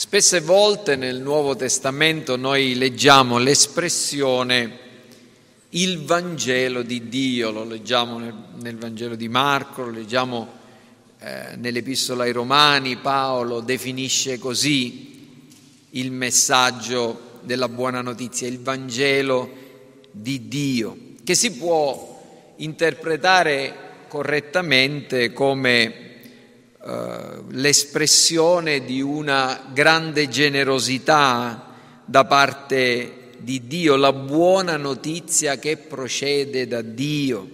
Spesse volte nel Nuovo Testamento noi leggiamo l'espressione il Vangelo di Dio, lo leggiamo nel, nel Vangelo di Marco, lo leggiamo eh, nell'Epistola ai Romani, Paolo definisce così il messaggio della buona notizia, il Vangelo di Dio, che si può interpretare correttamente come eh, l'espressione di una grande generosità da parte di Dio, la buona notizia che procede da Dio,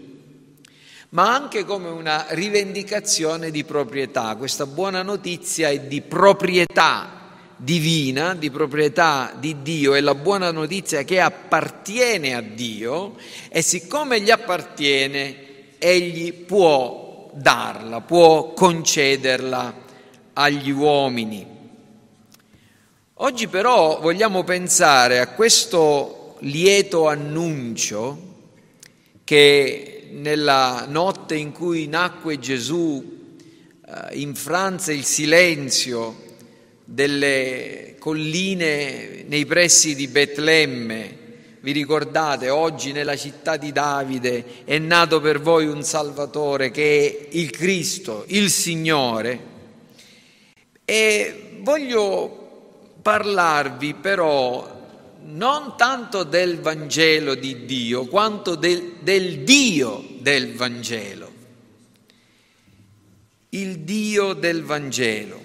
ma anche come una rivendicazione di proprietà. Questa buona notizia è di proprietà divina, di proprietà di Dio, è la buona notizia che appartiene a Dio e siccome gli appartiene, egli può darla, può concederla agli uomini. Oggi però vogliamo pensare a questo lieto annuncio che nella notte in cui nacque Gesù eh, infranse il silenzio delle colline nei pressi di Betlemme vi ricordate, oggi nella città di Davide è nato per voi un Salvatore che è il Cristo, il Signore. E voglio parlarvi però non tanto del Vangelo di Dio, quanto del, del Dio del Vangelo. Il Dio del Vangelo.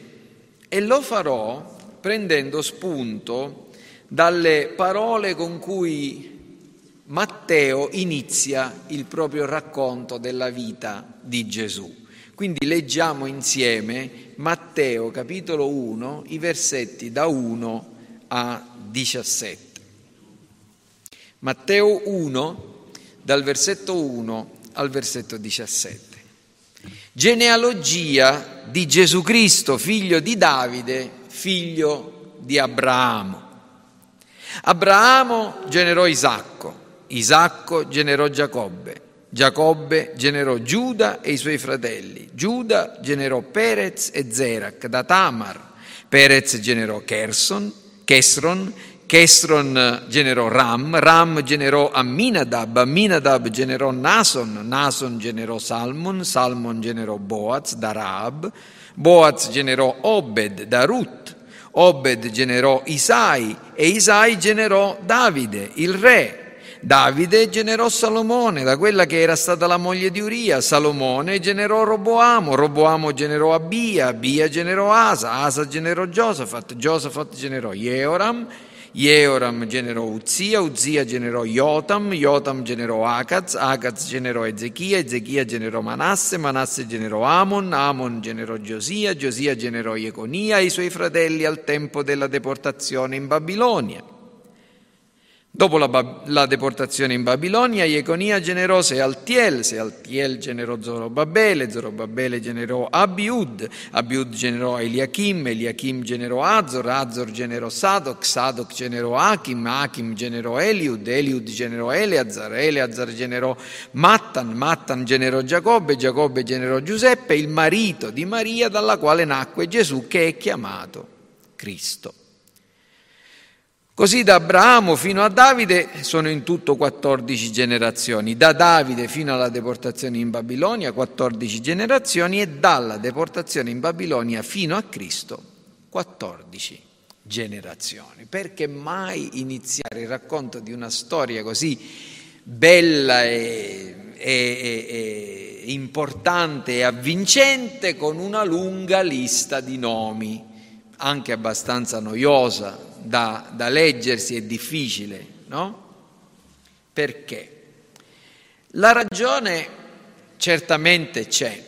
E lo farò prendendo spunto dalle parole con cui Matteo inizia il proprio racconto della vita di Gesù. Quindi leggiamo insieme Matteo capitolo 1, i versetti da 1 a 17. Matteo 1, dal versetto 1 al versetto 17. Genealogia di Gesù Cristo, figlio di Davide, figlio di Abramo. Abramo generò Isacco, Isacco generò Giacobbe, Giacobbe generò Giuda e i suoi fratelli, Giuda generò Perez e Zerac da Tamar, Perez generò Kerson, Kesron, Kesron generò Ram, Ram generò Amminadab, Amminadab generò Nason, Nason generò Salmon, Salmon generò Boaz da Raab, Boaz generò Obed da Ruth, Obed generò Isai e Isai generò Davide, il re. Davide generò Salomone, da quella che era stata la moglie di Uria. Salomone generò Roboamo, Roboamo generò Abia, Abia generò Asa, Asa generò Giosafat, Giosafat generò Jeoram, Jeoram generò Uzia, Uzia generò Jotam, Jotam generò Akaz, Akaz generò Ezechia, Ezechia generò Manasse, Manasse generò Amon, Amon generò Giosia, Giosia generò Jeconia e i suoi fratelli al tempo della deportazione in Babilonia. Dopo la, la, deportazione in Babilonia, Jeconia generò Sealtiel, Sealtiel generò Zorobabele, Zorobabele generò Abiud, Abiud generò Eliachim, Eliachim generò Azor, Azor generò Sadoc, Sadoc generò Achim, Achim generò Eliud, Eliud generò Eleazar, Eleazar generò Mattan, Mattan generò Giacobbe, Giacobbe generò Giuseppe, il marito di Maria dalla quale nacque Gesù che è chiamato Cristo. Così da Abramo fino a Davide sono in tutto 14 generazioni, da Davide fino alla deportazione in Babilonia 14 generazioni e dalla deportazione in Babilonia fino a Cristo 14 generazioni. Perché mai iniziare il racconto di una storia così bella e, e, e, e importante e avvincente con una lunga lista di nomi, anche abbastanza noiosa, da, da leggersi è difficile, no? Perché? La ragione certamente c'è,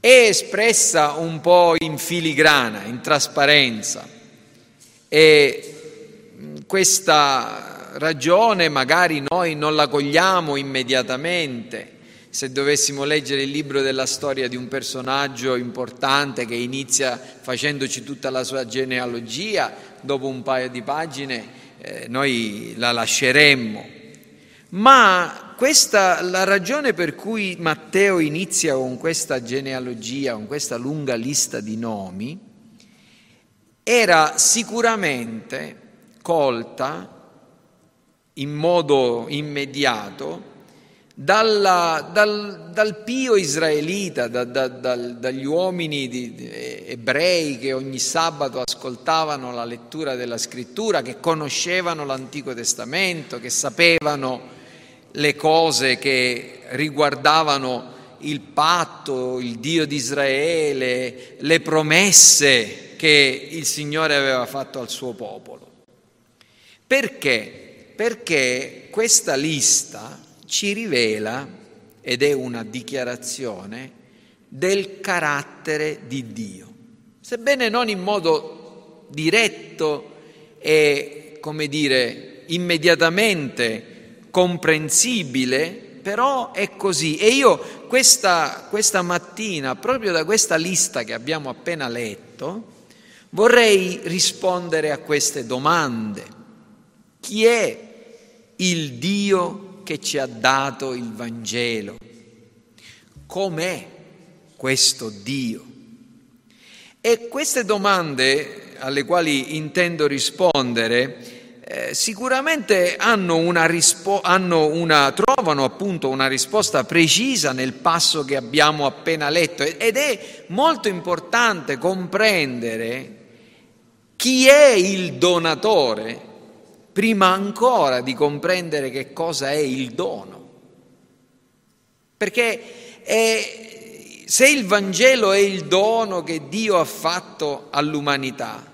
è espressa un po' in filigrana, in trasparenza e questa ragione magari noi non la cogliamo immediatamente. Se dovessimo leggere il libro della storia di un personaggio importante che inizia facendoci tutta la sua genealogia, dopo un paio di pagine eh, noi la lasceremmo. Ma questa, la ragione per cui Matteo inizia con questa genealogia, con questa lunga lista di nomi, era sicuramente colta in modo immediato dalla, dal, dal, pio israelita, da, da, dal, dagli uomini di, di, ebrei che ogni sabato ascoltavano la lettura della scrittura, che conoscevano l'Antico Testamento, che sapevano le cose che riguardavano il patto, il Dio di Israele, le promesse che il Signore aveva fatto al suo popolo. Perché? Perché questa lista ci rivela, ed è una dichiarazione, del carattere di Dio. Sebbene non in modo diretto e, come dire, immediatamente comprensibile, però è così. E io questa, questa mattina, proprio da questa lista che abbiamo appena letto, vorrei rispondere a queste domande. Chi è il Dio che ci ha dato il Vangelo. Com'è questo Dio? E queste domande alle quali intendo rispondere eh, sicuramente hanno una rispo- hanno una, trovano appunto una risposta precisa nel passo che abbiamo appena letto ed è molto importante comprendere chi è il donatore prima ancora di comprendere che cosa è il dono. Perché è, se il Vangelo è il dono che Dio ha fatto all'umanità,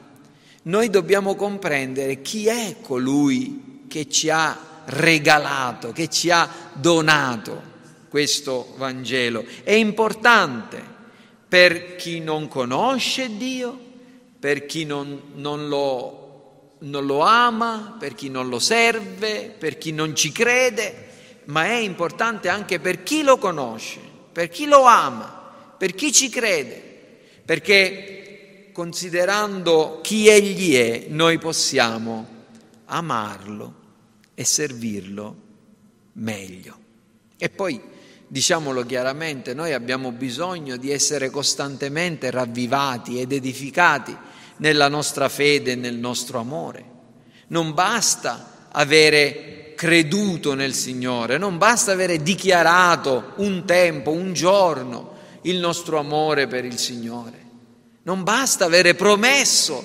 noi dobbiamo comprendere chi è colui che ci ha regalato, che ci ha donato questo Vangelo. È importante per chi non conosce Dio, per chi non, non lo non lo ama, per chi non lo serve, per chi non ci crede, ma è importante anche per chi lo conosce, per chi lo ama, per chi ci crede, perché considerando chi egli è, noi possiamo amarlo e servirlo meglio. E poi, diciamolo chiaramente, noi abbiamo bisogno di essere costantemente ravvivati ed edificati nella nostra fede e nel nostro amore. Non basta avere creduto nel Signore, non basta avere dichiarato un tempo, un giorno il nostro amore per il Signore. Non basta avere promesso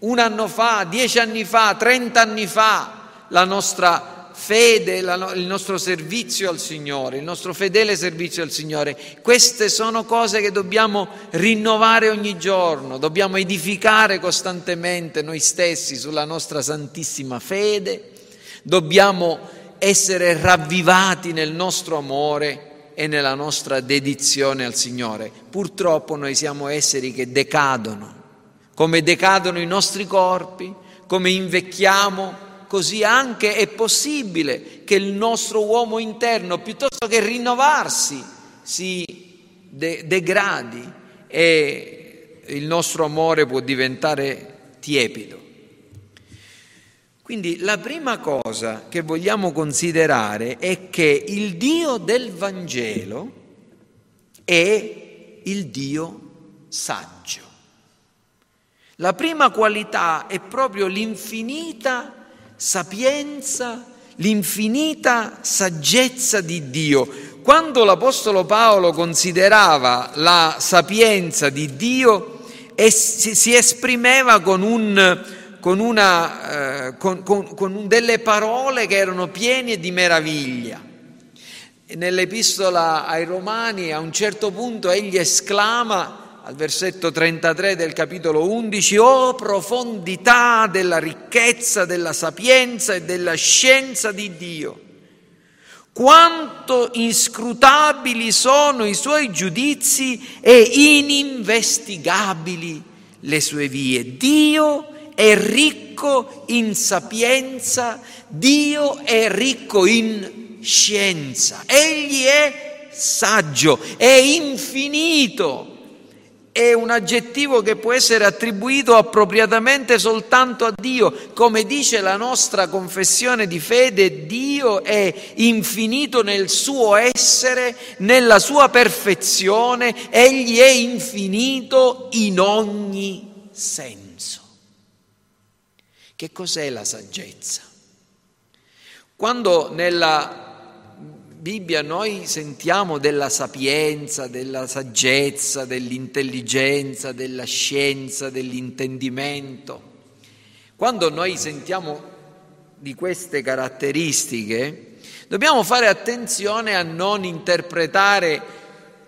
un anno fa, dieci anni fa, trent'anni fa la nostra fede, la, il nostro servizio al Signore, il nostro fedele servizio al Signore. Queste sono cose che dobbiamo rinnovare ogni giorno, dobbiamo edificare costantemente noi stessi sulla nostra santissima fede, dobbiamo essere ravvivati nel nostro amore e nella nostra dedizione al Signore. Purtroppo noi siamo esseri che decadono, come decadono i nostri corpi, come invecchiamo così anche è possibile che il nostro uomo interno, piuttosto che rinnovarsi, si de- degradi e il nostro amore può diventare tiepido. Quindi la prima cosa che vogliamo considerare è che il Dio del Vangelo è il Dio saggio. La prima qualità è proprio l'infinita sapienza, l'infinita saggezza di Dio. Quando l'Apostolo Paolo considerava la sapienza di Dio, si esprimeva con, un, con, una, eh, con, con, delle parole che erano piene di meraviglia. Nell'epistola ai Romani a un certo punto egli esclama al versetto 33 del capitolo 11, oh profondità della ricchezza, della sapienza e della scienza di Dio, quanto inscrutabili sono i suoi giudizi e ininvestigabili le sue vie. Dio è ricco in sapienza, Dio è ricco in scienza, Egli è saggio, è infinito è un aggettivo che può essere attribuito appropriatamente soltanto a Dio. Come dice la nostra confessione di fede, Dio è infinito nel suo essere, nella sua perfezione, egli è infinito in ogni senso. Che cos'è la saggezza? Quando nella Bibbia noi sentiamo della sapienza, della saggezza, dell'intelligenza, della scienza, dell'intendimento, quando noi sentiamo di queste caratteristiche, dobbiamo fare attenzione a non interpretare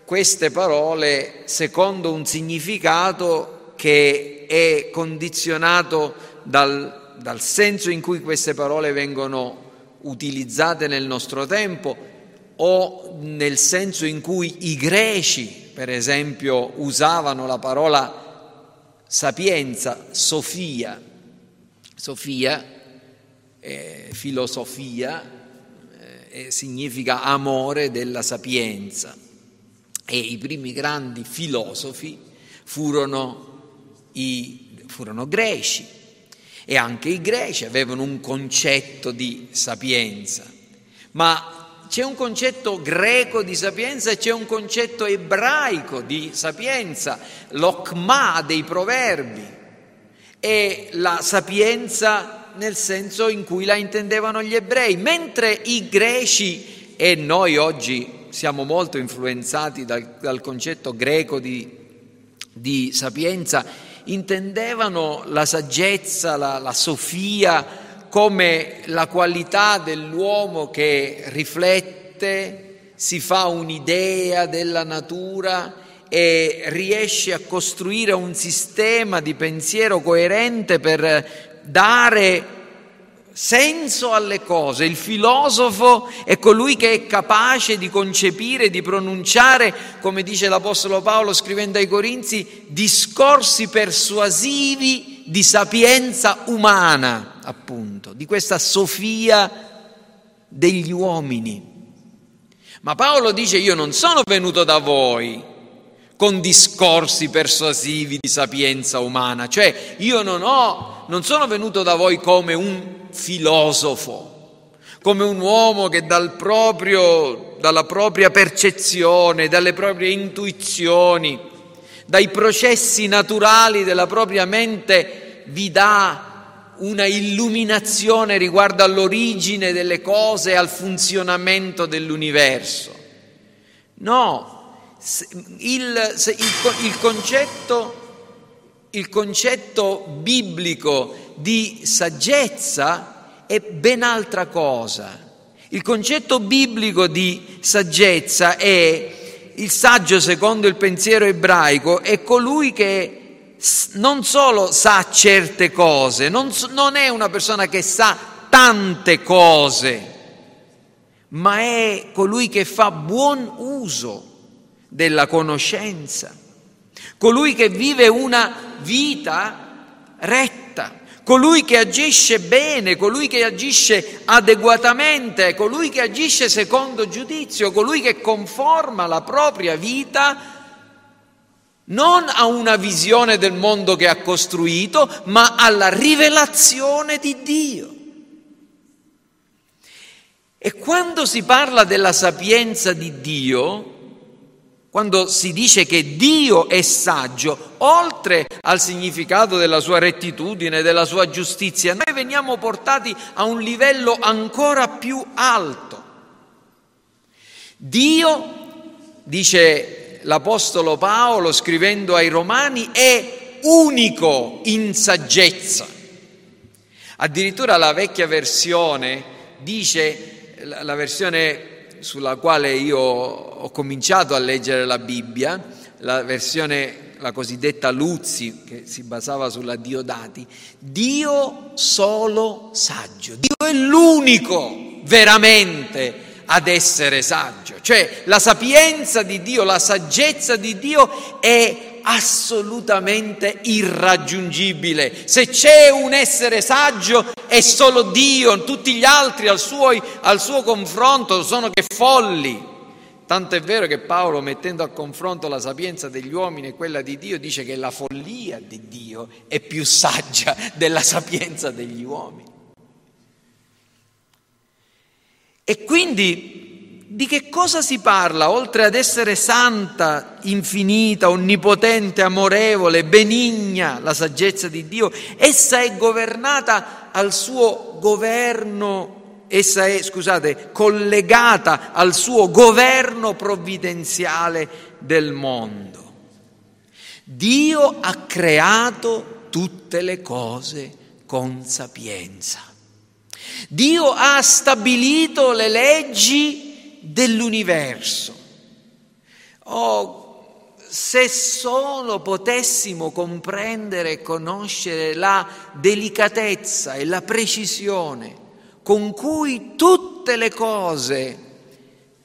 queste parole secondo un significato che è condizionato dal, dal senso in cui queste parole vengono utilizzate nel nostro tempo o nel senso in cui i greci, per esempio, usavano la parola sapienza, sofia. Sofia, eh, filosofia, eh, significa amore della sapienza. E i primi grandi filosofi furono, i, furono greci e anche i greci avevano un concetto di sapienza, ma c'è un concetto greco di sapienza e c'è un concetto ebraico di sapienza, l'okma dei proverbi, e la sapienza nel senso in cui la intendevano gli ebrei, mentre i greci e noi oggi siamo molto influenzati dal, dal concetto greco di, di, sapienza, intendevano la saggezza, la, la sofia, come la qualità dell'uomo che riflette, si fa un'idea della natura e riesce a costruire un sistema di pensiero coerente per dare senso alle cose. Il filosofo è colui che è capace di concepire, di pronunciare, come dice l'Apostolo Paolo scrivendo ai Corinzi, discorsi persuasivi di sapienza umana, appunto, di questa sofia degli uomini. Ma Paolo dice io non sono venuto da voi con discorsi persuasivi di sapienza umana, cioè io non ho, non sono venuto da voi come un filosofo, come un uomo che dal proprio, dalla propria percezione, dalle proprie intuizioni, dai processi naturali della propria mente vi dà una illuminazione riguardo all'origine delle cose e al funzionamento dell'universo. No, il, il, il, concetto, il concetto biblico di saggezza è ben altra cosa. Il concetto biblico di saggezza è il saggio secondo il pensiero ebraico, è colui che non solo sa certe cose, non, non è una persona che sa tante cose, ma è colui che fa buon uso della conoscenza, colui che vive una vita retta, colui che agisce bene, colui che agisce adeguatamente, colui che agisce secondo giudizio, colui che conforma la propria vita non a una visione del mondo che ha costruito, ma alla rivelazione di Dio. E quando si parla della sapienza di Dio, quando si dice che Dio è saggio, oltre al significato della sua rettitudine, della sua giustizia, noi veniamo portati a un livello ancora più alto. Dio, dice l'Apostolo Paolo scrivendo ai Romani, è unico in saggezza. Addirittura la vecchia versione dice, la versione sulla quale io ho cominciato a leggere la Bibbia, la versione la cosiddetta Luzzi, che si basava sulla Diodati, Dio solo saggio, Dio è l'unico veramente ad essere saggio, cioè la sapienza di Dio, la saggezza di Dio è assolutamente irraggiungibile. Se c'è un essere saggio è solo Dio, tutti gli altri al suo, al suo confronto sono che folli. Tanto è vero che Paolo, mettendo a confronto la sapienza degli uomini e quella di Dio, dice che la follia di Dio è più saggia della sapienza degli uomini. E quindi di che cosa si parla oltre ad essere santa, infinita, onnipotente, amorevole, benigna la saggezza di Dio? Essa è governata al suo governo, essa è, scusate, collegata al suo governo provvidenziale del mondo. Dio ha creato tutte le cose con sapienza. Dio ha stabilito le leggi dell'universo. Oh, se solo potessimo comprendere e conoscere la delicatezza e la precisione con cui tutte le cose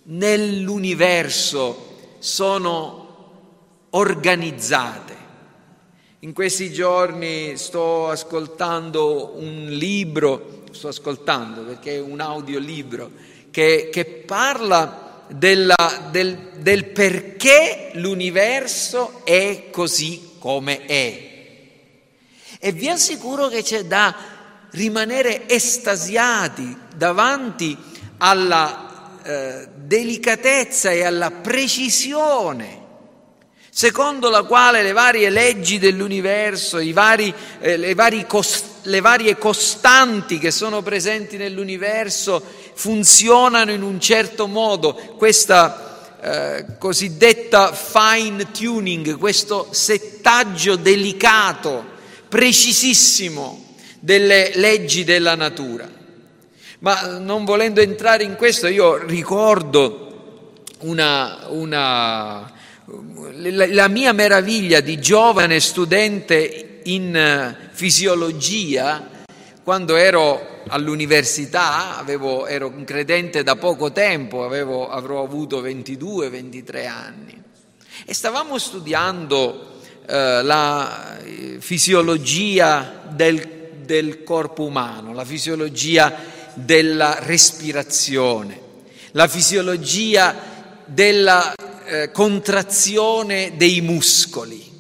nell'universo sono organizzate. In questi giorni sto ascoltando un libro, sto ascoltando perché è un audiolibro, che, che parla della, del, del perché l'universo è così come è. E vi assicuro che c'è da rimanere estasiati davanti alla eh, delicatezza e alla precisione secondo la quale le varie leggi dell'universo, vari, eh, le, cost- le varie costanti che sono presenti nell'universo funzionano in un certo modo, questa eh, cosiddetta fine tuning, questo settaggio delicato, precisissimo delle leggi della natura. Ma non volendo entrare in questo, io ricordo una, una la mia meraviglia di giovane studente in eh, fisiologia, quando ero all'università, avevo, ero un credente da poco tempo, avevo, avrò avuto 22-23 anni, e stavamo studiando eh, la eh, fisiologia del, del corpo umano, la fisiologia della respirazione, la fisiologia della eh, contrazione dei muscoli.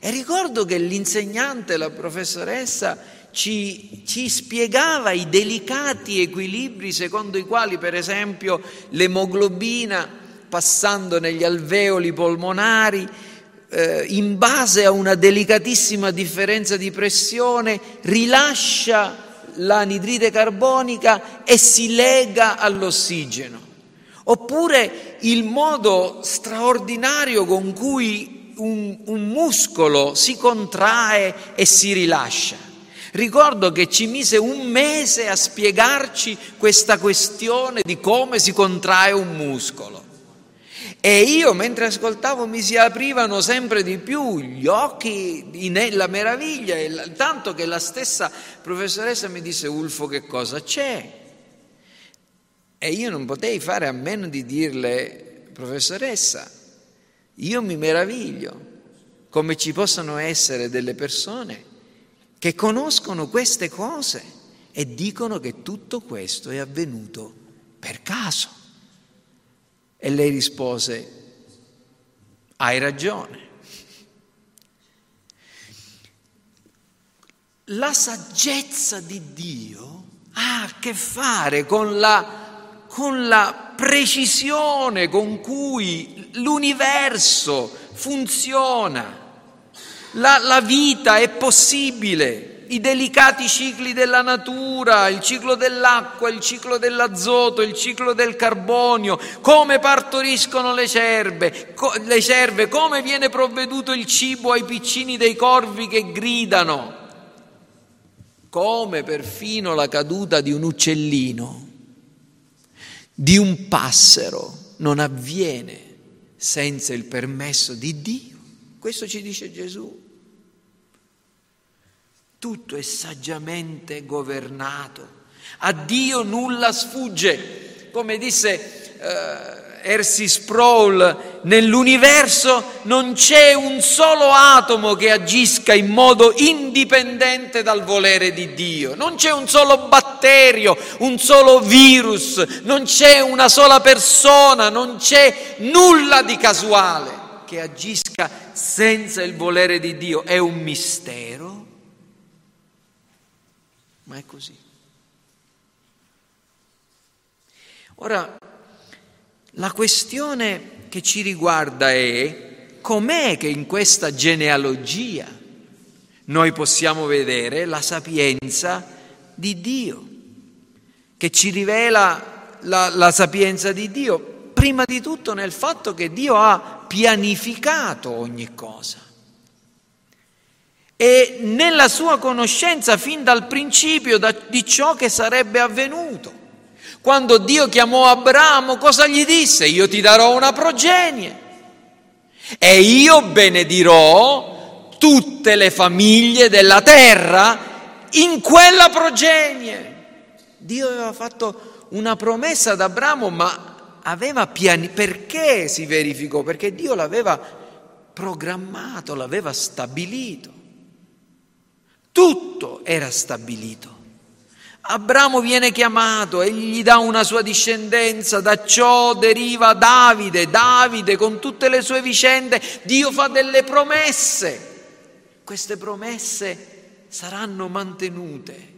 E ricordo che l'insegnante, la professoressa, ci, ci, spiegava i delicati equilibri secondo i quali, per esempio, l'emoglobina, passando negli alveoli polmonari, eh, in base a una delicatissima differenza di pressione, rilascia l'anidride carbonica e si lega all'ossigeno. Oppure il modo straordinario con cui un, un muscolo si contrae e si rilascia. Ricordo che ci mise un mese a spiegarci questa questione di come si contrae un muscolo. E io mentre ascoltavo mi si aprivano sempre di più gli occhi nella meraviglia, tanto che la stessa professoressa mi disse Ulfo che cosa c'è? E io non potei fare a meno di dirle, professoressa, io mi meraviglio come ci possano essere delle persone che conoscono queste cose e dicono che tutto questo è avvenuto per caso. E lei rispose, hai ragione. La saggezza di Dio ha a che fare con la con la precisione con cui l'universo funziona. La, la vita è possibile, i delicati cicli della natura, il ciclo dell'acqua, il ciclo dell'azoto, il ciclo del carbonio, come partoriscono le cerve, co- le cerve, come viene provveduto il cibo ai piccini dei corvi che gridano, come perfino la caduta di un uccellino di un passero non avviene senza il permesso di Dio. Questo ci dice Gesù. Tutto è saggiamente governato. A Dio nulla sfugge. Come disse eh, Ersi Sproul, nell'universo non c'è un solo atomo che agisca in modo indipendente dal volere di Dio, non c'è un solo batterio, un solo virus, non c'è una sola persona, non c'è nulla di casuale che agisca senza il volere di Dio. È un mistero, ma è così. Ora, la questione che ci riguarda è com'è che in questa genealogia noi possiamo vedere la sapienza di Dio, che ci rivela la, la sapienza di Dio, prima di tutto nel fatto che Dio ha pianificato ogni cosa e nella sua conoscenza fin dal principio di ciò che sarebbe avvenuto. Quando Dio chiamò Abramo, cosa gli disse? Io ti darò una progenie e io benedirò tutte le famiglie della terra in quella progenie. Dio aveva fatto una promessa ad Abramo, ma aveva piani. Perché si verificò? Perché Dio l'aveva programmato, l'aveva stabilito. Tutto era stabilito. Abramo viene chiamato e gli dà una sua discendenza, da ciò deriva Davide, Davide con tutte le sue vicende, Dio fa delle promesse, queste promesse saranno mantenute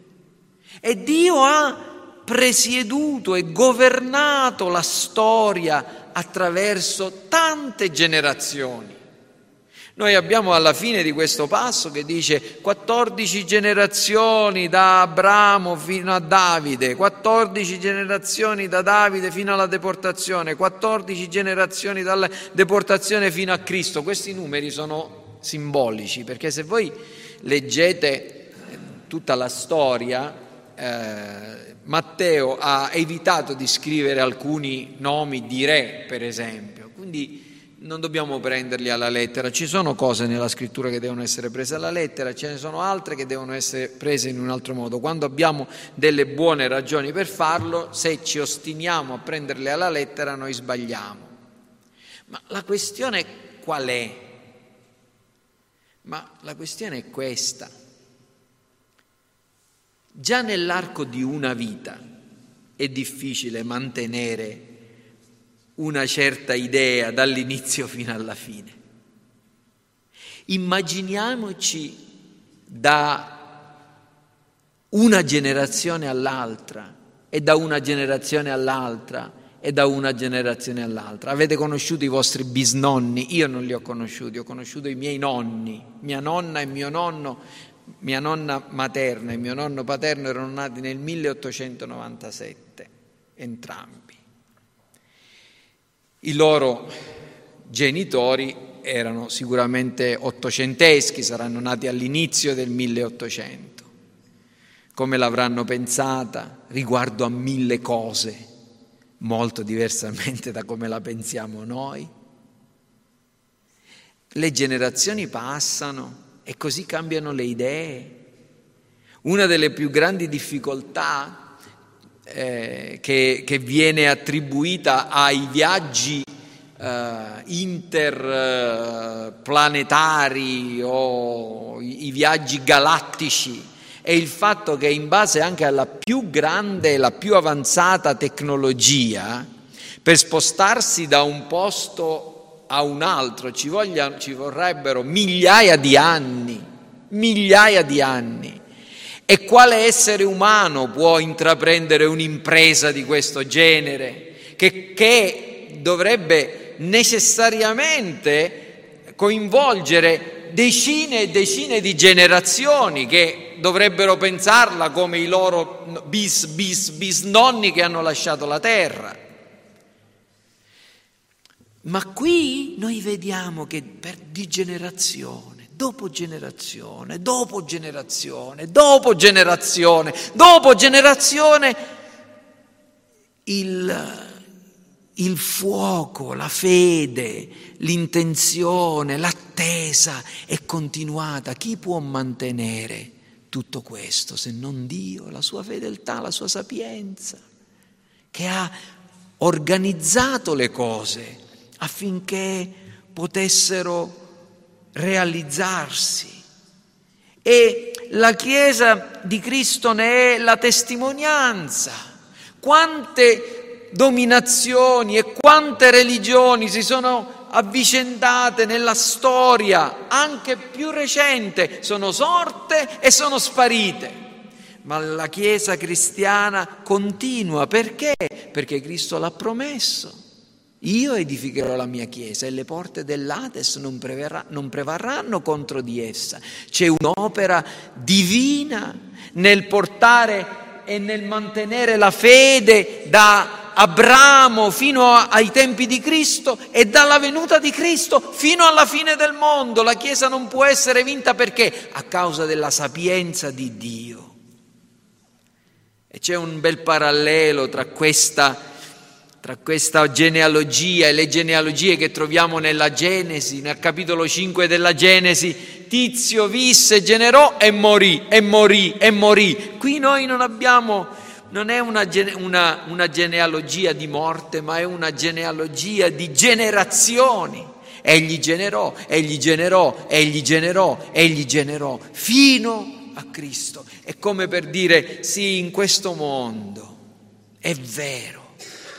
e Dio ha presieduto e governato la storia attraverso tante generazioni. Noi abbiamo alla fine di questo passo che dice 14 generazioni da Abramo fino a Davide, 14 generazioni da Davide fino alla deportazione, 14 generazioni dalla deportazione fino a Cristo. Questi numeri sono simbolici perché se voi leggete tutta la storia, eh, Matteo ha evitato di scrivere alcuni nomi di re, per esempio. Quindi non dobbiamo prenderli alla lettera, ci sono cose nella scrittura che devono essere prese alla lettera, ce ne sono altre che devono essere prese in un altro modo. Quando abbiamo delle buone ragioni per farlo, se ci ostiniamo a prenderle alla lettera, noi sbagliamo. Ma la questione qual è? Ma la questione è questa. Già nell'arco di una vita è difficile mantenere una certa idea dall'inizio fino alla fine. Immaginiamoci da una generazione all'altra e da una generazione all'altra e da una generazione all'altra. Avete conosciuto i vostri bisnonni? Io non li ho conosciuti, ho conosciuto i miei nonni, mia nonna e mio nonno, mia nonna materna e mio nonno paterno erano nati nel 1897, entrambi. I loro genitori erano sicuramente ottocenteschi, saranno nati all'inizio del 1800. Come l'avranno pensata riguardo a mille cose, molto diversamente da come la pensiamo noi? Le generazioni passano e così cambiano le idee. Una delle più grandi difficoltà eh, che, che, viene attribuita ai viaggi eh, interplanetari o i, viaggi galattici è il fatto che in base anche alla più grande e la più avanzata tecnologia, per spostarsi da un posto a un altro ci, voglia, ci vorrebbero migliaia di anni, migliaia di anni. E quale essere umano può intraprendere un'impresa di questo genere che, che dovrebbe necessariamente coinvolgere decine e decine di generazioni che dovrebbero pensarla come i loro bis, bis, bisnonni che hanno lasciato la terra. Ma qui noi vediamo che per di generazione dopo generazione, dopo generazione, dopo generazione, dopo generazione, il, il fuoco, la fede, l'intenzione, l'attesa è continuata. Chi può mantenere tutto questo se non Dio, la sua fedeltà, la sua sapienza, che ha organizzato le cose affinché potessero realizzarsi. E la Chiesa di Cristo ne è la testimonianza. Quante dominazioni e quante religioni si sono avvicendate nella storia, anche più recente, sono sorte e sono sparite. Ma la Chiesa cristiana continua perché? Perché Cristo l'ha promesso Io edificherò la mia chiesa e le porte dell'Ades non, non prevarranno contro di essa. C'è un'opera divina nel portare e nel mantenere la fede da Abramo fino ai tempi di Cristo e dalla venuta di Cristo fino alla fine del mondo. La Chiesa non può essere vinta perché? A causa della sapienza di Dio. E c'è un bel parallelo tra questa tra questa genealogia e le genealogie che troviamo nella Genesi, nel capitolo 5 della Genesi, Tizio visse, generò e morì, e morì, e morì. Qui noi non abbiamo, non è una, una, una genealogia di morte, ma è una genealogia di generazioni. Egli generò, egli generò, egli generò, egli generò, fino a Cristo. È come per dire, sì, in questo mondo è vero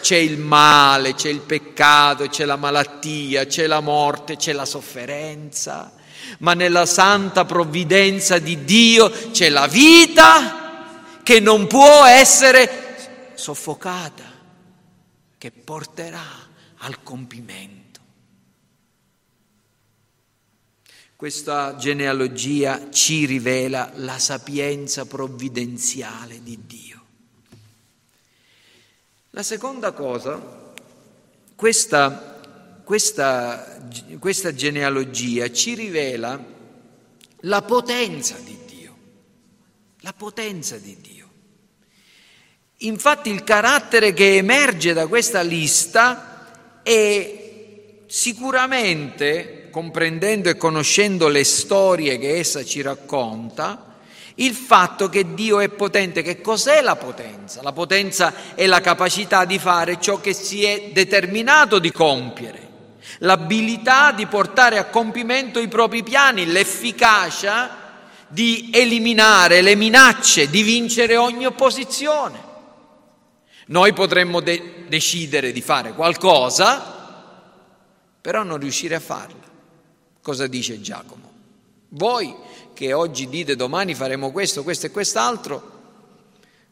c'è il male, c'è il peccato, c'è la malattia, c'è la morte, c'è la sofferenza, ma nella santa provvidenza di Dio c'è la vita che non può essere soffocata, che porterà al compimento. Questa genealogia ci rivela la sapienza provvidenziale di Dio. La seconda cosa, questa, questa, questa genealogia ci rivela la potenza di Dio, la potenza di Dio. Infatti il carattere che emerge da questa lista è sicuramente, comprendendo e conoscendo le storie che essa ci racconta, il fatto che Dio è potente. Che cos'è la potenza? La potenza è la capacità di fare ciò che si è determinato di compiere, l'abilità di portare a compimento i propri piani, l'efficacia di eliminare le minacce, di vincere ogni opposizione. Noi potremmo de- decidere di fare qualcosa, però non riuscire a farla. Cosa dice Giacomo? Voi che oggi dite domani faremo questo, questo e quest'altro,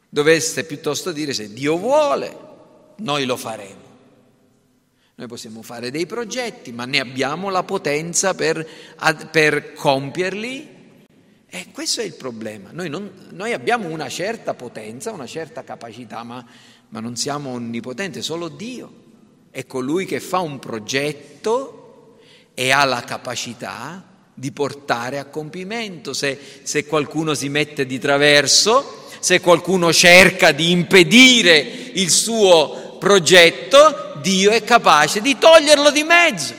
doveste piuttosto dire se Dio vuole, noi lo faremo. Noi possiamo fare dei progetti, ma ne abbiamo la potenza per, per compierli. E questo è il problema. Noi, non, noi, abbiamo una certa potenza, una certa capacità, ma, ma non siamo onnipotenti, solo Dio. È colui che fa un progetto e ha la capacità di portare a compimento. Se, se qualcuno si mette di traverso, se qualcuno cerca di impedire il suo progetto, Dio è capace di toglierlo di mezzo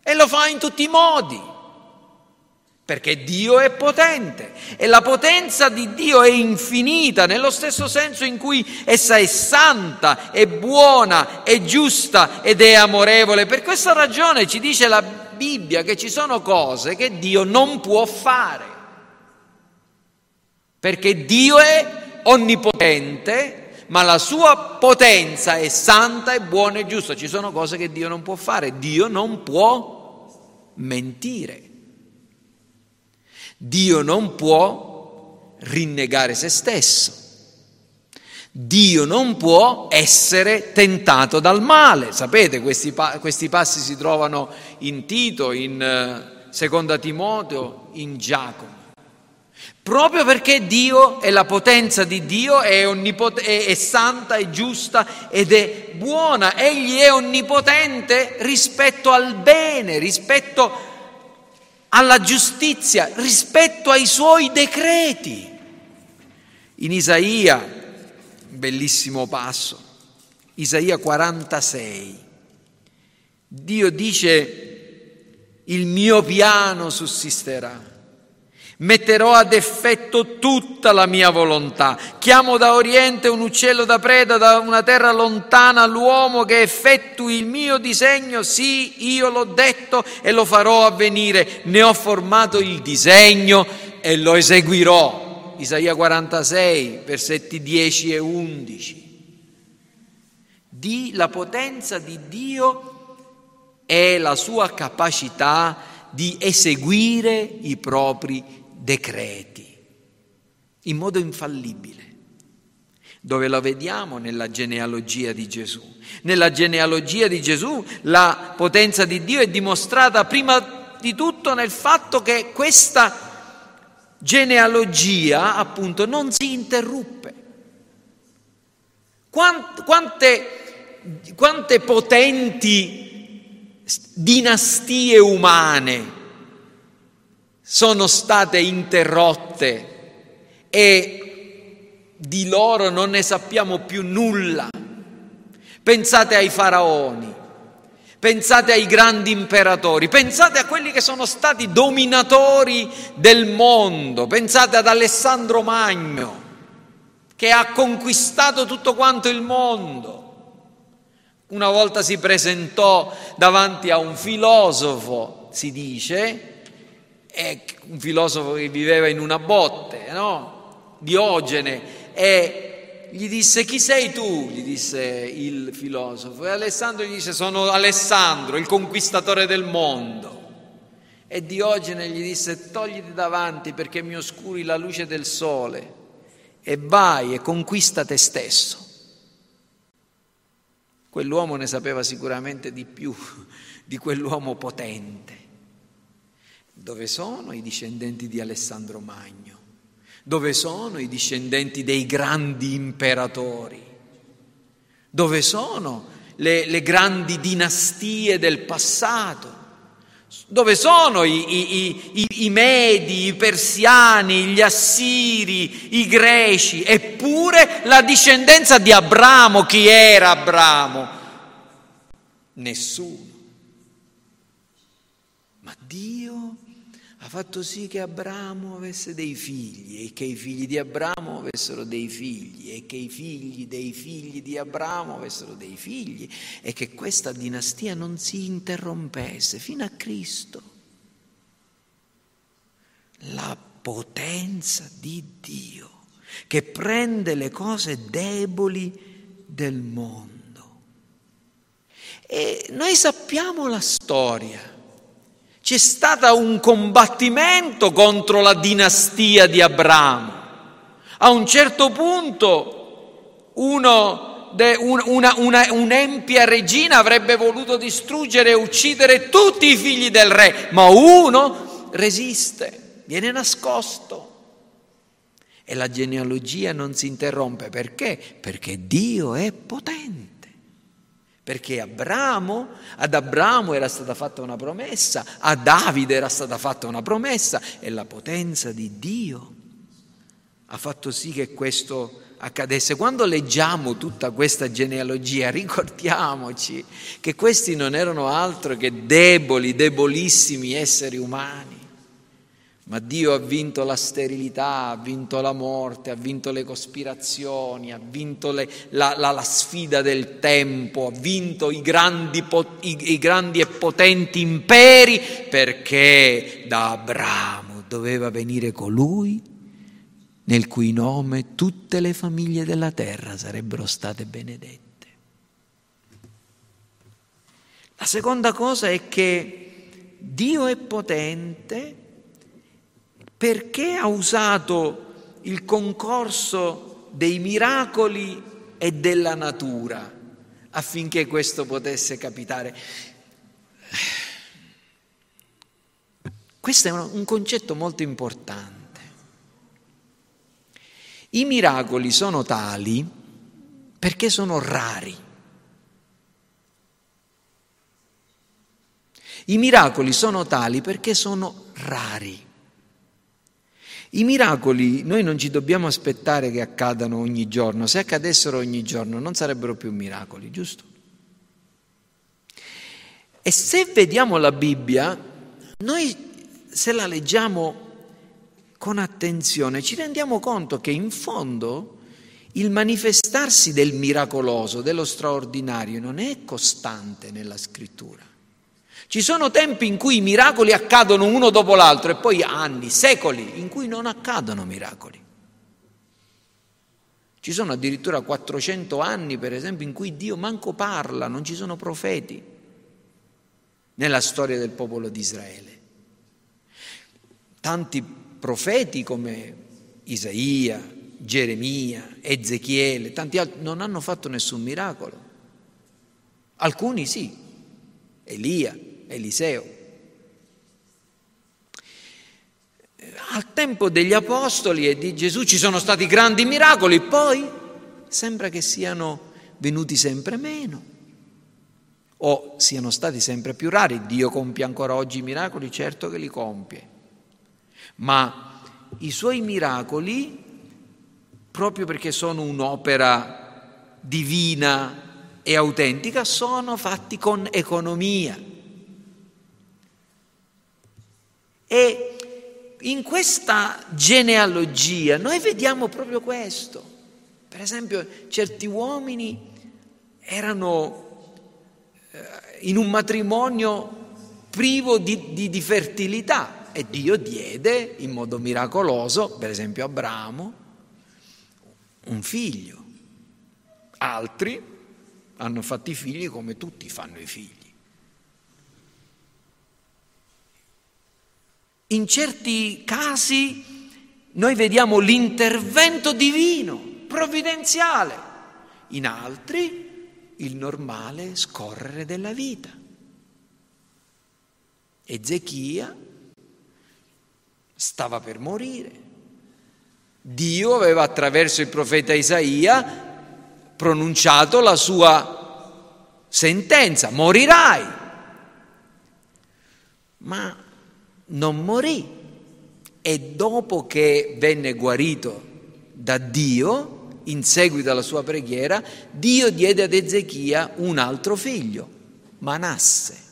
e lo fa in tutti i modi. Perché Dio è potente e la potenza di Dio è infinita nello stesso senso in cui essa è santa, è buona, è giusta ed è amorevole. Per questa ragione ci dice la Bibbia che ci sono cose che Dio non può fare, perché Dio è onnipotente, ma la sua potenza è santa, è buona e giusta. Ci sono cose che Dio non può fare, Dio non può mentire, Dio non può rinnegare se stesso. Dio non può essere tentato dal male. Sapete, questi, questi passi si trovano in Tito, in eh, Seconda Timoteo, in Giacomo. Proprio perché Dio è la potenza di Dio, è, onnipot- è, è santa, è giusta ed è buona. Egli è onnipotente rispetto al bene, rispetto alla giustizia, rispetto ai suoi decreti. In Isaia bellissimo passo. Isaia 46. Dio dice, il mio piano sussisterà. Metterò ad effetto tutta la mia volontà. Chiamo da oriente un uccello da preda, da una terra lontana l'uomo che effettui il mio disegno. Sì, io l'ho detto e lo farò avvenire. Ne ho formato il disegno e lo eseguirò. Isaia 46, versetti 10 e 11. Di la potenza di Dio è la sua capacità di eseguire i propri decreti in modo infallibile. dove lo vediamo nella genealogia di Gesù. Nella genealogia di Gesù la potenza di Dio è dimostrata prima di tutto nel fatto che questa genealogia appunto non si interruppe. Quante, quante potenti dinastie umane sono state interrotte e di loro non ne sappiamo più nulla. Pensate ai faraoni, pensate ai grandi imperatori, pensate a quelli che sono stati dominatori del mondo, pensate ad Alessandro Magno che ha conquistato tutto quanto il mondo. Una volta si presentò davanti a un filosofo, si dice, un filosofo che viveva in una botte, no? Diogene, e gli disse chi sei tu? gli disse il filosofo e Alessandro gli disse sono Alessandro, il conquistatore del mondo. E Diogene gli disse togliti davanti perché mi oscuri la luce del sole e vai e conquista te stesso. Quell'uomo ne sapeva sicuramente di più di quell'uomo potente. Dove sono i discendenti di Alessandro Magno? Dove sono i discendenti dei grandi imperatori? Dove sono le, le grandi dinastie del passato? Dove sono i, i, i, i, Medi, i Persiani, gli Assiri, i Greci? Eppure la discendenza di Abramo, chi era Abramo? Nessuno. Ma Dio fatto sì che Abramo avesse dei figli e che i figli di Abramo avessero dei figli e che i figli dei figli di Abramo avessero dei figli e che questa dinastia non si interrompesse fino a Cristo. La potenza di Dio che prende le cose deboli del mondo. E noi sappiamo la storia. C'è stato un combattimento contro la dinastia di Abramo. A un certo punto uno, una, una, un'empia regina avrebbe voluto distruggere e uccidere tutti i figli del re, ma uno resiste, viene nascosto. E la genealogia non si interrompe perché? Perché Dio è potente. Perché Abramo, ad Abramo era stata fatta una promessa, a Davide era stata fatta una promessa e la potenza di Dio ha fatto sì che questo accadesse. Quando leggiamo tutta questa genealogia, ricordiamoci che questi non erano altro che deboli, debolissimi esseri umani ma Dio ha vinto la sterilità, ha vinto la morte, ha vinto le cospirazioni, ha vinto le, la, la, la, sfida del tempo, ha vinto i grandi, i, i grandi e potenti imperi perché da Abramo doveva venire colui nel cui nome tutte le famiglie della terra sarebbero state benedette. La seconda cosa è che Dio è potente perché ha usato il concorso dei miracoli e della natura affinché questo potesse capitare. Questo è un concetto molto importante. I miracoli sono tali perché sono rari. I miracoli sono tali perché sono rari. I miracoli noi non ci dobbiamo aspettare che accadano ogni giorno, se accadessero ogni giorno non sarebbero più miracoli, giusto? E se vediamo la Bibbia, noi se la leggiamo con attenzione ci rendiamo conto che in fondo il manifestarsi del miracoloso, dello straordinario, non è costante nella scrittura. Ci sono tempi in cui i miracoli accadono uno dopo l'altro e poi anni, secoli in cui non accadono miracoli. Ci sono addirittura 400 anni, per esempio, in cui Dio manco parla, non ci sono profeti nella storia del popolo di Israele. Tanti profeti come Isaia, Geremia, Ezechiele, tanti altri, non hanno fatto nessun miracolo. Alcuni sì, Elia, Eliseo. Al tempo degli Apostoli e di Gesù ci sono stati grandi miracoli, poi sembra che siano venuti sempre meno o siano stati sempre più rari. Dio compie ancora oggi i miracoli, certo che li compie, ma i suoi miracoli, proprio perché sono un'opera divina e autentica, sono fatti con economia. E in questa genealogia noi vediamo proprio questo. Per esempio, certi uomini erano eh, in un matrimonio privo di, di, di fertilità e Dio diede in modo miracoloso, per esempio Abramo, un figlio. Altri hanno fatto i figli come tutti fanno i figli. In certi casi noi vediamo l'intervento divino, provvidenziale, in altri il normale scorrere della vita. Ezechia stava per morire. Dio aveva attraverso il profeta Isaia pronunciato la sua sentenza, morirai. Ma non morì e dopo che venne guarito da Dio, in seguito alla sua preghiera, Dio diede ad Ezechia un altro figlio, Manasse.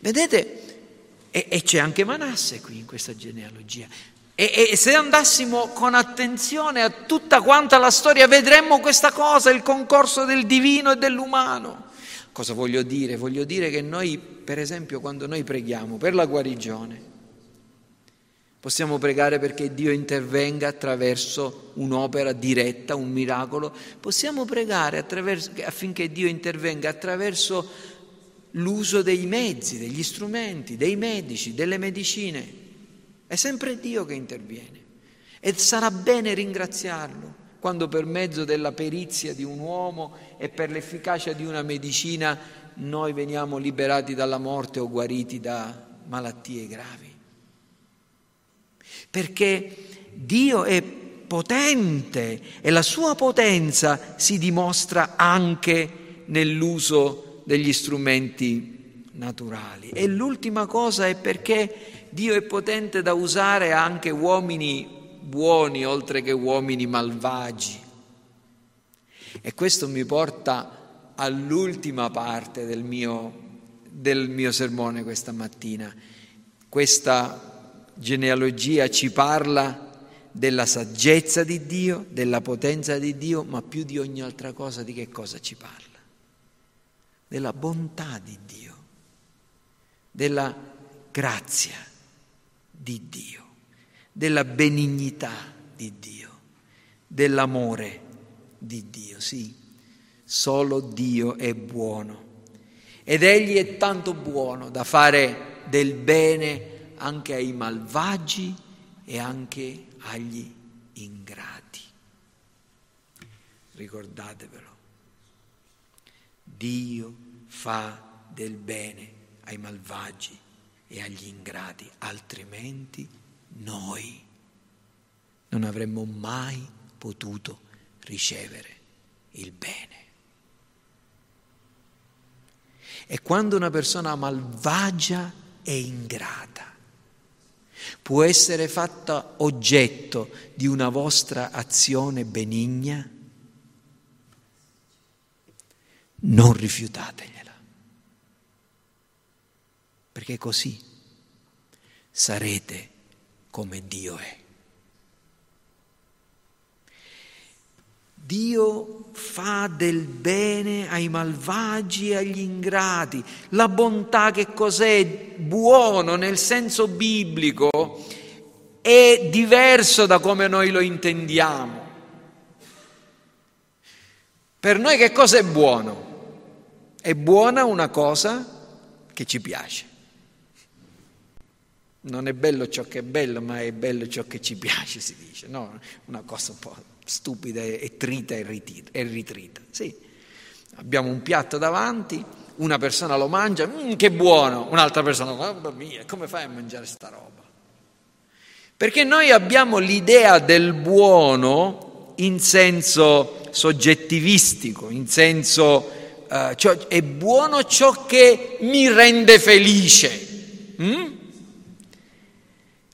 Vedete, e, e c'è anche Manasse qui in questa genealogia. E, e, se andassimo con attenzione a tutta quanta la storia, vedremmo questa cosa, il concorso del divino e dell'umano. Cosa voglio dire? Voglio dire che noi, per esempio, quando noi preghiamo per la guarigione, Possiamo pregare perché Dio intervenga attraverso un'opera diretta, un miracolo. Possiamo pregare affinché Dio intervenga attraverso l'uso dei mezzi, degli strumenti, dei medici, delle medicine. È sempre Dio che interviene. E sarà bene ringraziarlo quando per mezzo della perizia di un uomo e per l'efficacia di una medicina noi veniamo liberati dalla morte o guariti da malattie gravi perché Dio è potente e la sua potenza si dimostra anche nell'uso degli strumenti naturali. E l'ultima cosa è perché Dio è potente da usare anche uomini buoni oltre che uomini malvagi. E questo mi porta all'ultima parte del mio, del mio sermone questa mattina, questa genealogia ci parla della saggezza di Dio, della potenza di Dio, ma più di ogni altra cosa di che cosa ci parla? Della bontà di Dio, della grazia di Dio, della benignità di Dio, dell'amore di Dio. Sì, solo Dio è buono ed Egli è tanto buono da fare del bene anche ai malvagi e anche agli ingrati. Ricordatevelo, Dio fa del bene ai malvagi e agli ingrati, altrimenti noi non avremmo mai potuto ricevere il bene. E quando una persona malvagia e ingrata può essere fatta oggetto di una vostra azione benigna? Non rifiutategliela, perché così sarete come Dio è. Dio fa del bene ai malvagi e agli ingrati. La bontà che cos'è? Buono nel senso biblico è diverso da come noi lo intendiamo. Per noi che cosa è buono? È buona una cosa che ci piace. Non è bello ciò che è bello, ma è bello ciò che ci piace, si dice, no? Una cosa un po' stupida e trita e ritrita. Sì, abbiamo un piatto davanti, una persona lo mangia, mmm, che buono, un'altra persona, mamma mia, come fai a mangiare sta roba? Perché noi abbiamo l'idea del buono in senso soggettivistico, in senso uh, cioè, è buono ciò che mi rende felice. Mm?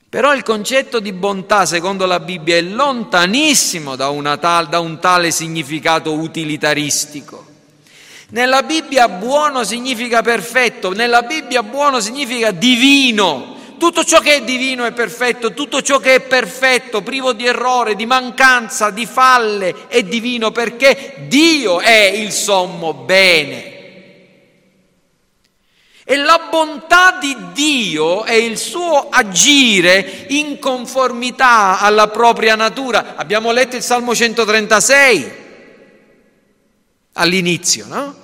Però il concetto di bontà, secondo la Bibbia, è lontanissimo da, tal, da un tale significato utilitaristico. Nella Bibbia buono significa perfetto, nella Bibbia buono significa divino. Tutto ciò che è divino è perfetto, tutto ciò che è perfetto, privo di errore, di mancanza, di falle, è divino perché Dio è il sommo bene. E la bontà di Dio è il suo agire in conformità alla propria natura. Abbiamo letto il Salmo 136 all'inizio, no?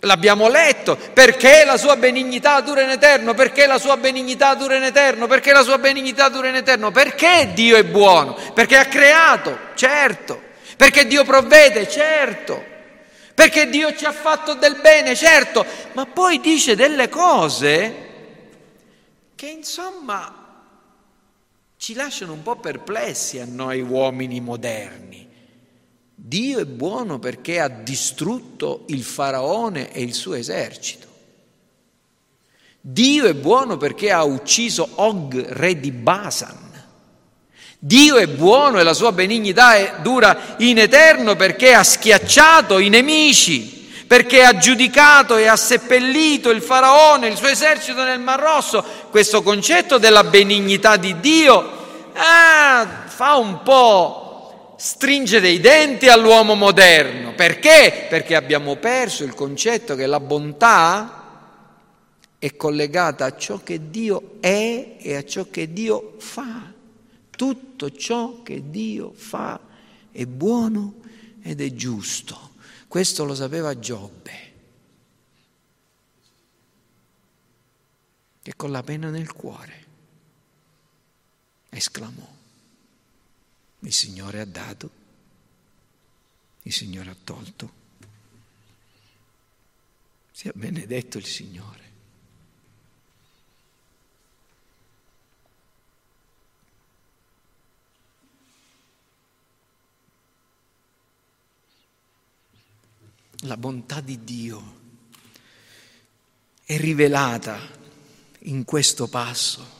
L'abbiamo letto, perché la sua benignità dura in eterno, perché la sua benignità dura in eterno, perché la sua benignità dura in eterno, perché Dio è buono, perché ha creato, certo, perché Dio provvede, certo, perché Dio ci ha fatto del bene, certo, ma poi dice delle cose che insomma ci lasciano un po' perplessi a noi uomini moderni. Dio è buono perché ha distrutto il faraone e il suo esercito. Dio è buono perché ha ucciso Og, re di Basan. Dio è buono e la sua benignità dura in eterno perché ha schiacciato i nemici, perché ha giudicato e ha seppellito il faraone, il suo esercito nel Mar Rosso. Questo concetto della benignità di Dio ah, fa un po' stringere i denti all'uomo moderno. Perché? Perché abbiamo perso il concetto che la bontà è collegata a ciò che Dio è e a ciò che Dio fa. Tutto ciò che Dio fa è buono ed è giusto. Questo lo sapeva Giobbe, che con la pena nel cuore esclamò il Signore ha dato, il Signore ha tolto. Sia benedetto il Signore. La bontà di Dio è rivelata in questo passo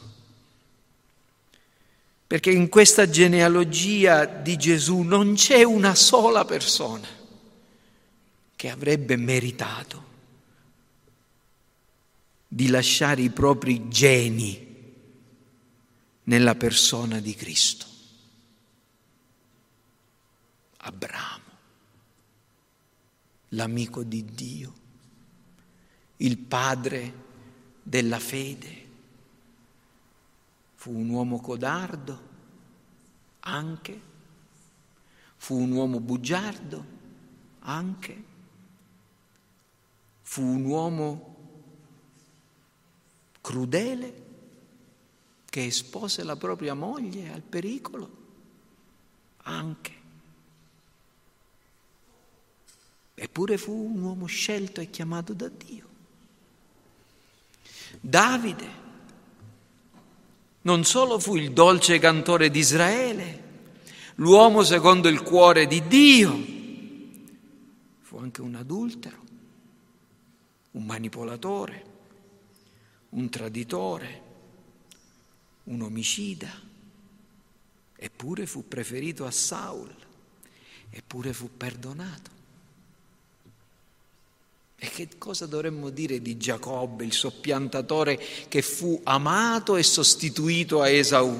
perché in questa genealogia di Gesù non c'è una sola persona che avrebbe meritato di lasciare i propri geni nella persona di Cristo. Abramo, l'amico di Dio, il padre della fede Fu un uomo codardo, anche. Fu un uomo bugiardo, anche. Fu un uomo crudele che espose la propria moglie al pericolo, anche. Eppure fu un uomo scelto e chiamato da Dio. Davide non solo fu il dolce cantore di Israele, l'uomo secondo il cuore di Dio, fu anche un adultero, un manipolatore, un traditore, un omicida, eppure fu preferito a Saul, eppure fu perdonato. E che cosa dovremmo dire di Giacobbe, il soppiantatore che fu amato e sostituito a Esaù?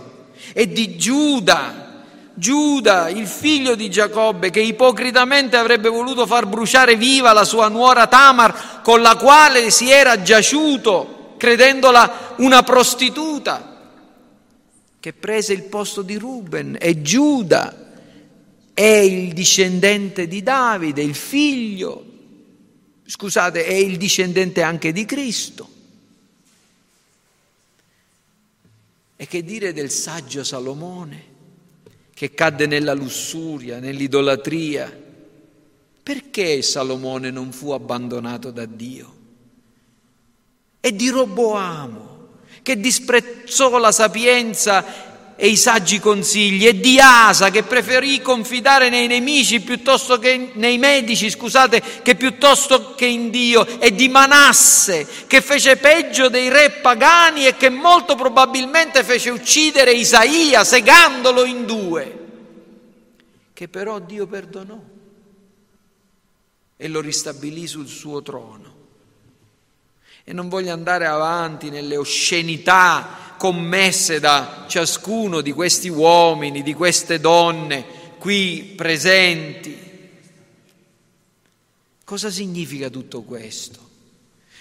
E di Giuda, Giuda, il figlio di Giacobbe, che ipocritamente avrebbe voluto far bruciare viva la sua nuora Tamar, con la quale si era giaciuto, credendola una prostituta, che prese il posto di Ruben. E Giuda è il discendente di Davide, il figlio scusate, è il discendente anche di Cristo. E che dire del saggio Salomone, che cadde nella lussuria, nell'idolatria? Perché Salomone non fu abbandonato da Dio? E di Roboamo, che disprezzò la sapienza e i saggi consigli, e di Asa che preferì confidare nei nemici piuttosto che nei medici, scusate, che piuttosto che in Dio, e di Manasse che fece peggio dei re pagani e che molto probabilmente fece uccidere Isaia segandolo in due, che però Dio perdonò e lo ristabilì sul suo trono. E non voglio andare avanti nelle oscenità commesse da ciascuno di questi uomini, di queste donne qui presenti. Cosa significa tutto questo?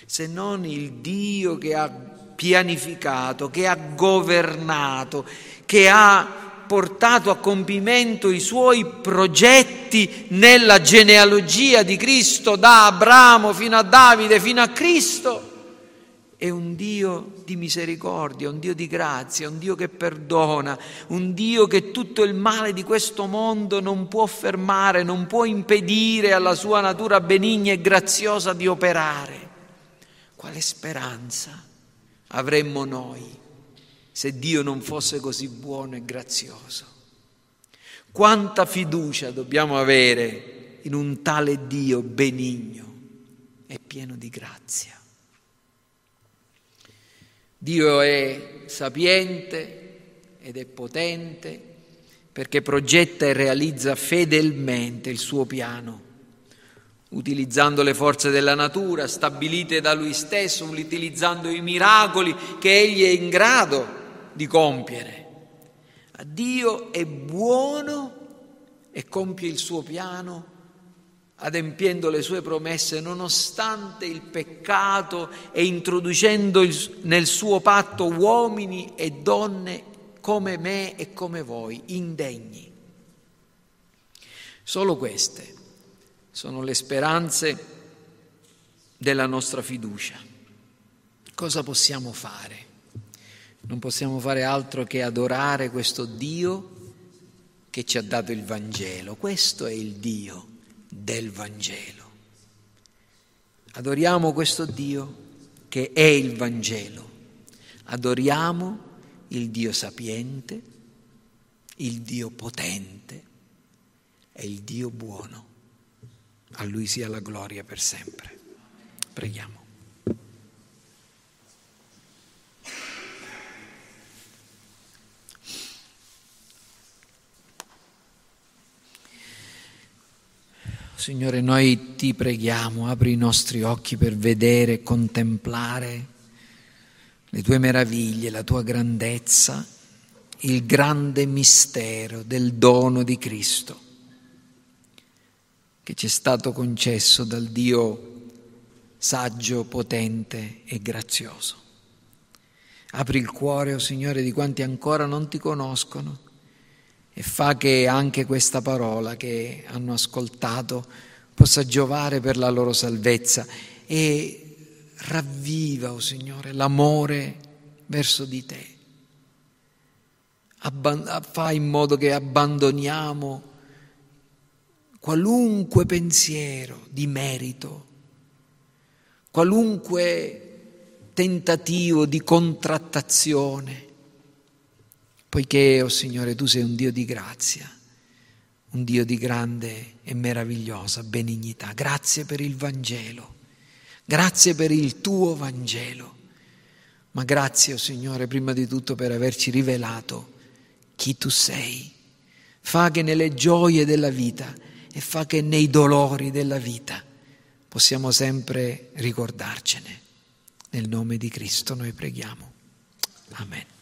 Se non il Dio che ha pianificato, che ha governato, che ha portato a compimento i suoi progetti nella genealogia di Cristo, da Abramo fino a Davide, fino a Cristo è un Dio di misericordia, un Dio di grazia, un Dio che perdona, un Dio che tutto il male di questo mondo non può fermare, non può impedire alla sua natura benigna e graziosa di operare. Quale speranza avremmo noi se Dio non fosse così buono e grazioso? Quanta fiducia dobbiamo avere in un tale Dio benigno e pieno di grazia. Dio è sapiente ed è potente perché progetta e realizza fedelmente il suo piano, utilizzando le forze della natura stabilite da Lui stesso, utilizzando i miracoli che Egli è in grado di compiere. Dio è buono e compie il suo piano adempiendo le sue promesse nonostante il peccato e introducendo il, nel suo patto uomini e donne come me e come voi, indegni. Solo queste sono le speranze della nostra fiducia. Cosa possiamo fare? Non possiamo fare altro che adorare questo Dio che ci ha dato il Vangelo. Questo è il Dio del Vangelo. Adoriamo questo Dio che è il Vangelo. Adoriamo il Dio sapiente, il Dio potente e il Dio buono. A Lui sia la gloria per sempre. Preghiamo. Signore, noi ti preghiamo, apri i nostri occhi per vedere contemplare le tue meraviglie, la tua grandezza, il grande mistero del dono di Cristo che ci è stato concesso dal Dio saggio, potente e grazioso. Apri il cuore, o oh Signore, di quanti ancora non ti conoscono e fa che anche questa parola che hanno ascoltato possa giovare per la loro salvezza e ravviva, o oh Signore, l'amore verso di te. Fa in modo che abbandoniamo qualunque pensiero di merito, qualunque tentativo di contrattazione poiché, oh Signore, tu sei un Dio di grazia, un Dio di grande e meravigliosa benignità. Grazie per il Vangelo, grazie per il tuo Vangelo, ma grazie, oh Signore, prima di tutto per averci rivelato chi tu sei. Fa che nelle gioie della vita e fa che nei dolori della vita possiamo sempre ricordarcene. Nel nome di Cristo noi preghiamo. Amen.